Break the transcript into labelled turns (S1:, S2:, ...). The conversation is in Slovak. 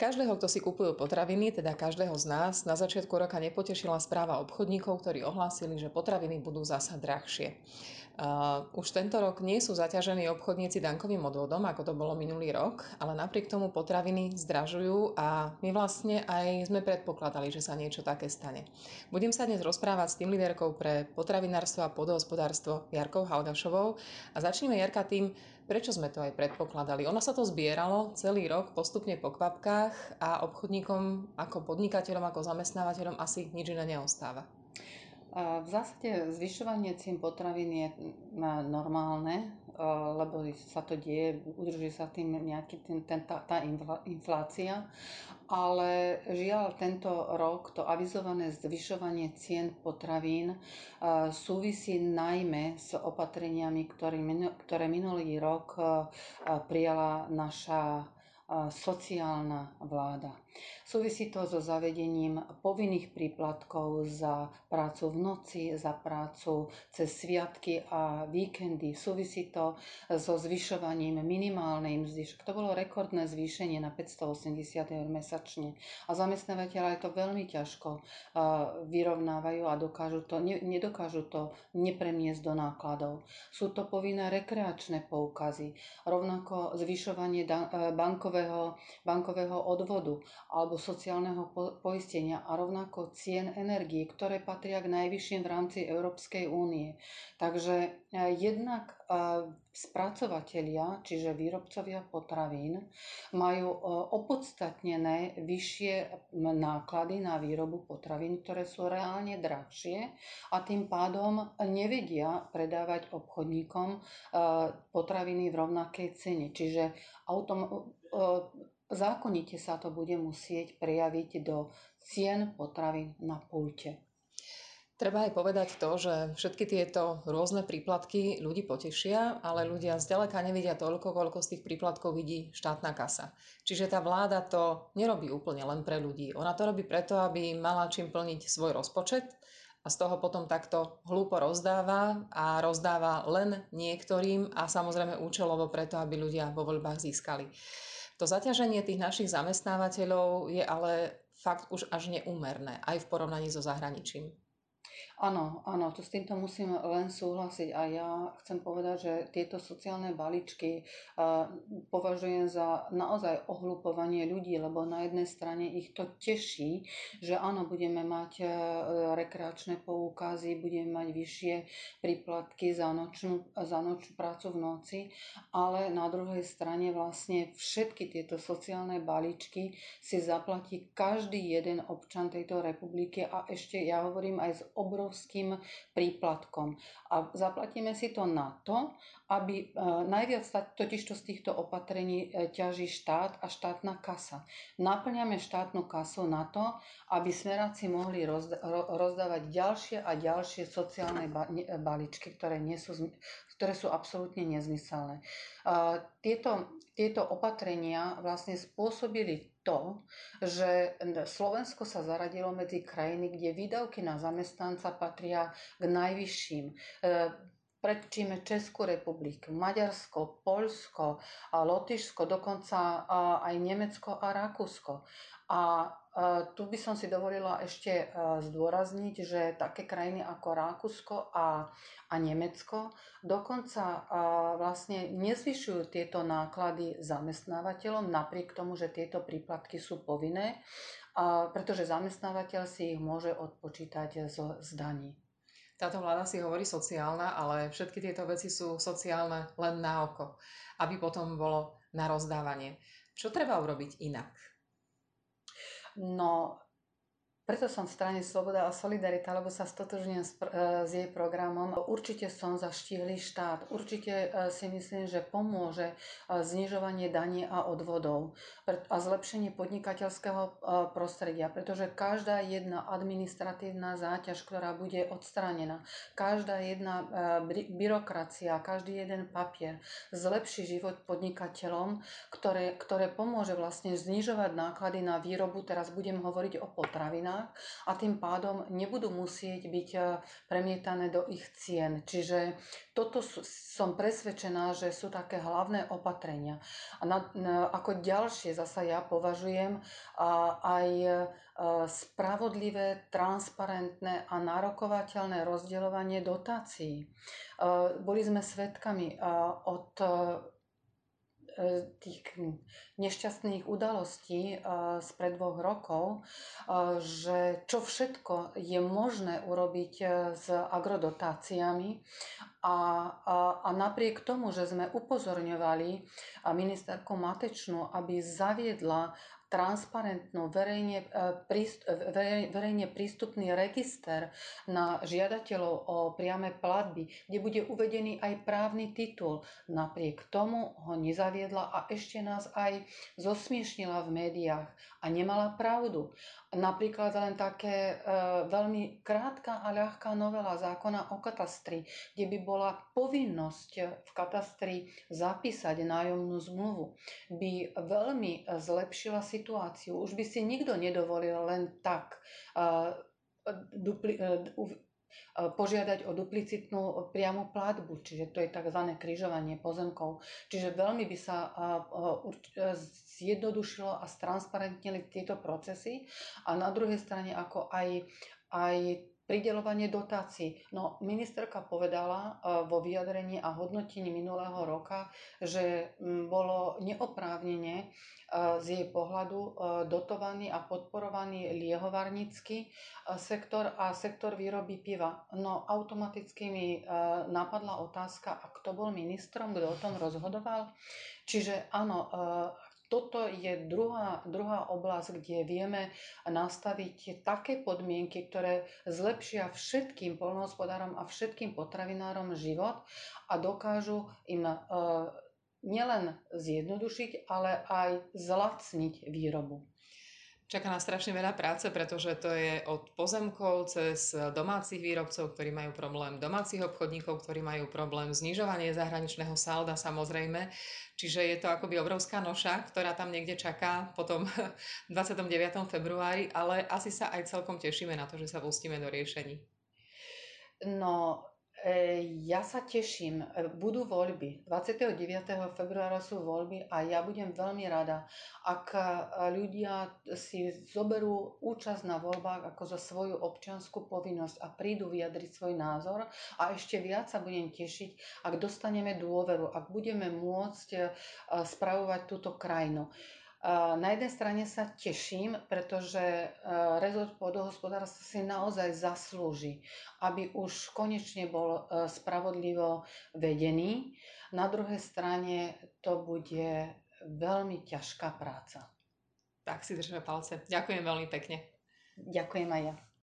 S1: Každého, kto si kupujú potraviny, teda každého z nás, na začiatku roka nepotešila správa obchodníkov, ktorí ohlásili, že potraviny budú zasa drahšie. Uh, už tento rok nie sú zaťažení obchodníci dankovým odvodom, ako to bolo minulý rok, ale napriek tomu potraviny zdražujú a my vlastne aj sme predpokladali, že sa niečo také stane. Budem sa dnes rozprávať s tým líderkou pre potravinárstvo a podhospodárstvo Jarkou Halgašovou a začneme Jarka tým, prečo sme to aj predpokladali. Ono sa to zbieralo celý rok postupne po kvapkách a obchodníkom ako podnikateľom, ako zamestnávateľom asi nič iné neostáva.
S2: V zásade zvyšovanie cien potravín je normálne, lebo sa to deje, udržuje sa tým nejaký ten, ten, tá, tá inflácia, ale žiaľ tento rok to avizované zvyšovanie cien potravín súvisí najmä s opatreniami, ktoré, minulý rok prijala naša sociálna vláda. Súvisí to so zavedením povinných príplatkov za prácu v noci, za prácu cez sviatky a víkendy. Súvisí to so zvyšovaním minimálnej mzdy. To bolo rekordné zvýšenie na 580 eur mesačne. A zamestnávateľ aj to veľmi ťažko vyrovnávajú a dokážu to, nedokážu to nepremiesť do nákladov. Sú to povinné rekreačné poukazy, rovnako zvyšovanie bankového, bankového odvodu alebo sociálneho poistenia a rovnako cien energii, ktoré patria k najvyšším v rámci Európskej únie. Takže e, jednak e, spracovatelia, čiže výrobcovia potravín, majú e, opodstatnené vyššie náklady na výrobu potravín, ktoré sú reálne drahšie a tým pádom nevedia predávať obchodníkom potraviny v rovnakej cene. Čiže autom, zákonite sa to bude musieť prejaviť do cien potravín na pulte.
S1: Treba aj povedať to, že všetky tieto rôzne príplatky ľudí potešia, ale ľudia zďaleka nevidia toľko, koľko z tých príplatkov vidí štátna kasa. Čiže tá vláda to nerobí úplne len pre ľudí. Ona to robí preto, aby mala čím plniť svoj rozpočet a z toho potom takto hlúpo rozdáva a rozdáva len niektorým a samozrejme účelovo preto, aby ľudia vo voľbách získali. To zaťaženie tých našich zamestnávateľov je ale fakt už až neúmerné, aj v porovnaní so zahraničím.
S2: Áno, áno, to s týmto musím len súhlasiť. A ja chcem povedať, že tieto sociálne balíčky považujem za naozaj ohlupovanie ľudí, lebo na jednej strane ich to teší, že áno, budeme mať uh, rekreačné poukazy, budeme mať vyššie príplatky za nočnú, za nočnú prácu v noci, ale na druhej strane vlastne všetky tieto sociálne balíčky si zaplatí každý jeden občan tejto republiky. A ešte ja hovorím aj s obrovským príplatkom. A zaplatíme si to na to, aby e, najviac totižto z týchto opatrení e, ťaží štát a štátna kasa. Naplňame štátnu kasu na to, aby smeráci mohli rozdávať ďalšie a ďalšie sociálne balíčky, ktoré, nie sú, ktoré sú absolútne nezmyselné. Tieto, tieto opatrenia vlastne spôsobili to, že Slovensko sa zaradilo medzi krajiny, kde výdavky na zamestnanca patria k najvyšším. E, predčíme Českú republiku, Maďarsko, Polsko, Lotyšsko, dokonca aj Nemecko a Rakúsko. A tu by som si dovolila ešte zdôrazniť, že také krajiny ako Rakúsko a, a Nemecko dokonca vlastne nezvyšujú tieto náklady zamestnávateľom napriek tomu, že tieto príplatky sú povinné, pretože zamestnávateľ si ich môže odpočítať zo zdaní.
S1: Táto vláda si hovorí sociálna, ale všetky tieto veci sú sociálne len na oko, aby potom bolo na rozdávanie. Čo treba urobiť inak?
S2: No, preto som v strane Sloboda a Solidarita, lebo sa stotožňujem s, e, jej programom. Určite som za štíhly štát. Určite e, si myslím, že pomôže e, znižovanie daní a odvodov a zlepšenie podnikateľského prostredia, pretože každá jedna administratívna záťaž, ktorá bude odstránená, každá jedna byrokracia, každý jeden papier zlepší život podnikateľom, ktoré, ktoré pomôže vlastne znižovať náklady na výrobu. Teraz budem hovoriť o potravinách cenách a tým pádom nebudú musieť byť premietané do ich cien. Čiže toto som presvedčená, že sú také hlavné opatrenia. A na, na, ako ďalšie zasa ja považujem a, aj spravodlivé, transparentné a nárokovateľné rozdeľovanie dotácií. Boli sme svedkami od tých nešťastných udalostí spred dvoch rokov, že čo všetko je možné urobiť s agrodotáciami. A, a, a napriek tomu, že sme upozorňovali ministerku Matečnú, aby zaviedla transparentnú, verejne, e, verejne prístupný register na žiadateľov o priame platby, kde bude uvedený aj právny titul. Napriek tomu ho nezaviedla a ešte nás aj zosmiešnila v médiách a nemala pravdu. Napríklad len také e, veľmi krátka a ľahká novela zákona o katastri, kde by bola povinnosť v katastri zapísať nájomnú zmluvu, by veľmi zlepšila situáciu. Už by si nikto nedovolil len tak e, dupli, e, požiadať o duplicitnú priamu platbu, čiže to je tzv. križovanie pozemkov. Čiže veľmi by sa zjednodušilo a stransparentnili tieto procesy a na druhej strane ako aj, aj pridelovanie dotácií. No, ministerka povedala e, vo vyjadrení a hodnotení minulého roka, že bolo neoprávnene e, z jej pohľadu e, dotovaný a podporovaný liehovarnícky sektor a sektor výroby piva. No, automaticky mi napadla otázka, a kto bol ministrom, kto o tom rozhodoval. Čiže áno, toto je druhá, druhá oblasť, kde vieme nastaviť také podmienky, ktoré zlepšia všetkým polnohospodárom a všetkým potravinárom život a dokážu im e, nielen zjednodušiť, ale aj zlacniť výrobu.
S1: Čaká nás strašne veľa práce, pretože to je od pozemkov cez domácich výrobcov, ktorí majú problém, domácich obchodníkov, ktorí majú problém, znižovanie zahraničného salda samozrejme. Čiže je to akoby obrovská noša, ktorá tam niekde čaká potom 29. februári, ale asi sa aj celkom tešíme na to, že sa pustíme do riešení.
S2: No, ja sa teším. E, budú voľby. 29. februára sú voľby a ja budem veľmi rada, ak e, ľudia si zoberú účasť na voľbách ako za svoju občianskú povinnosť a prídu vyjadriť svoj názor a ešte viac sa budem tešiť, ak dostaneme dôveru, ak budeme môcť spravovať túto krajinu. Na jednej strane sa teším, pretože rezort pôdohospodárstva si naozaj zaslúži, aby už konečne bol spravodlivo vedený. Na druhej strane to bude veľmi ťažká práca.
S1: Tak si držíme palce. Ďakujem veľmi pekne.
S2: Ďakujem aj ja.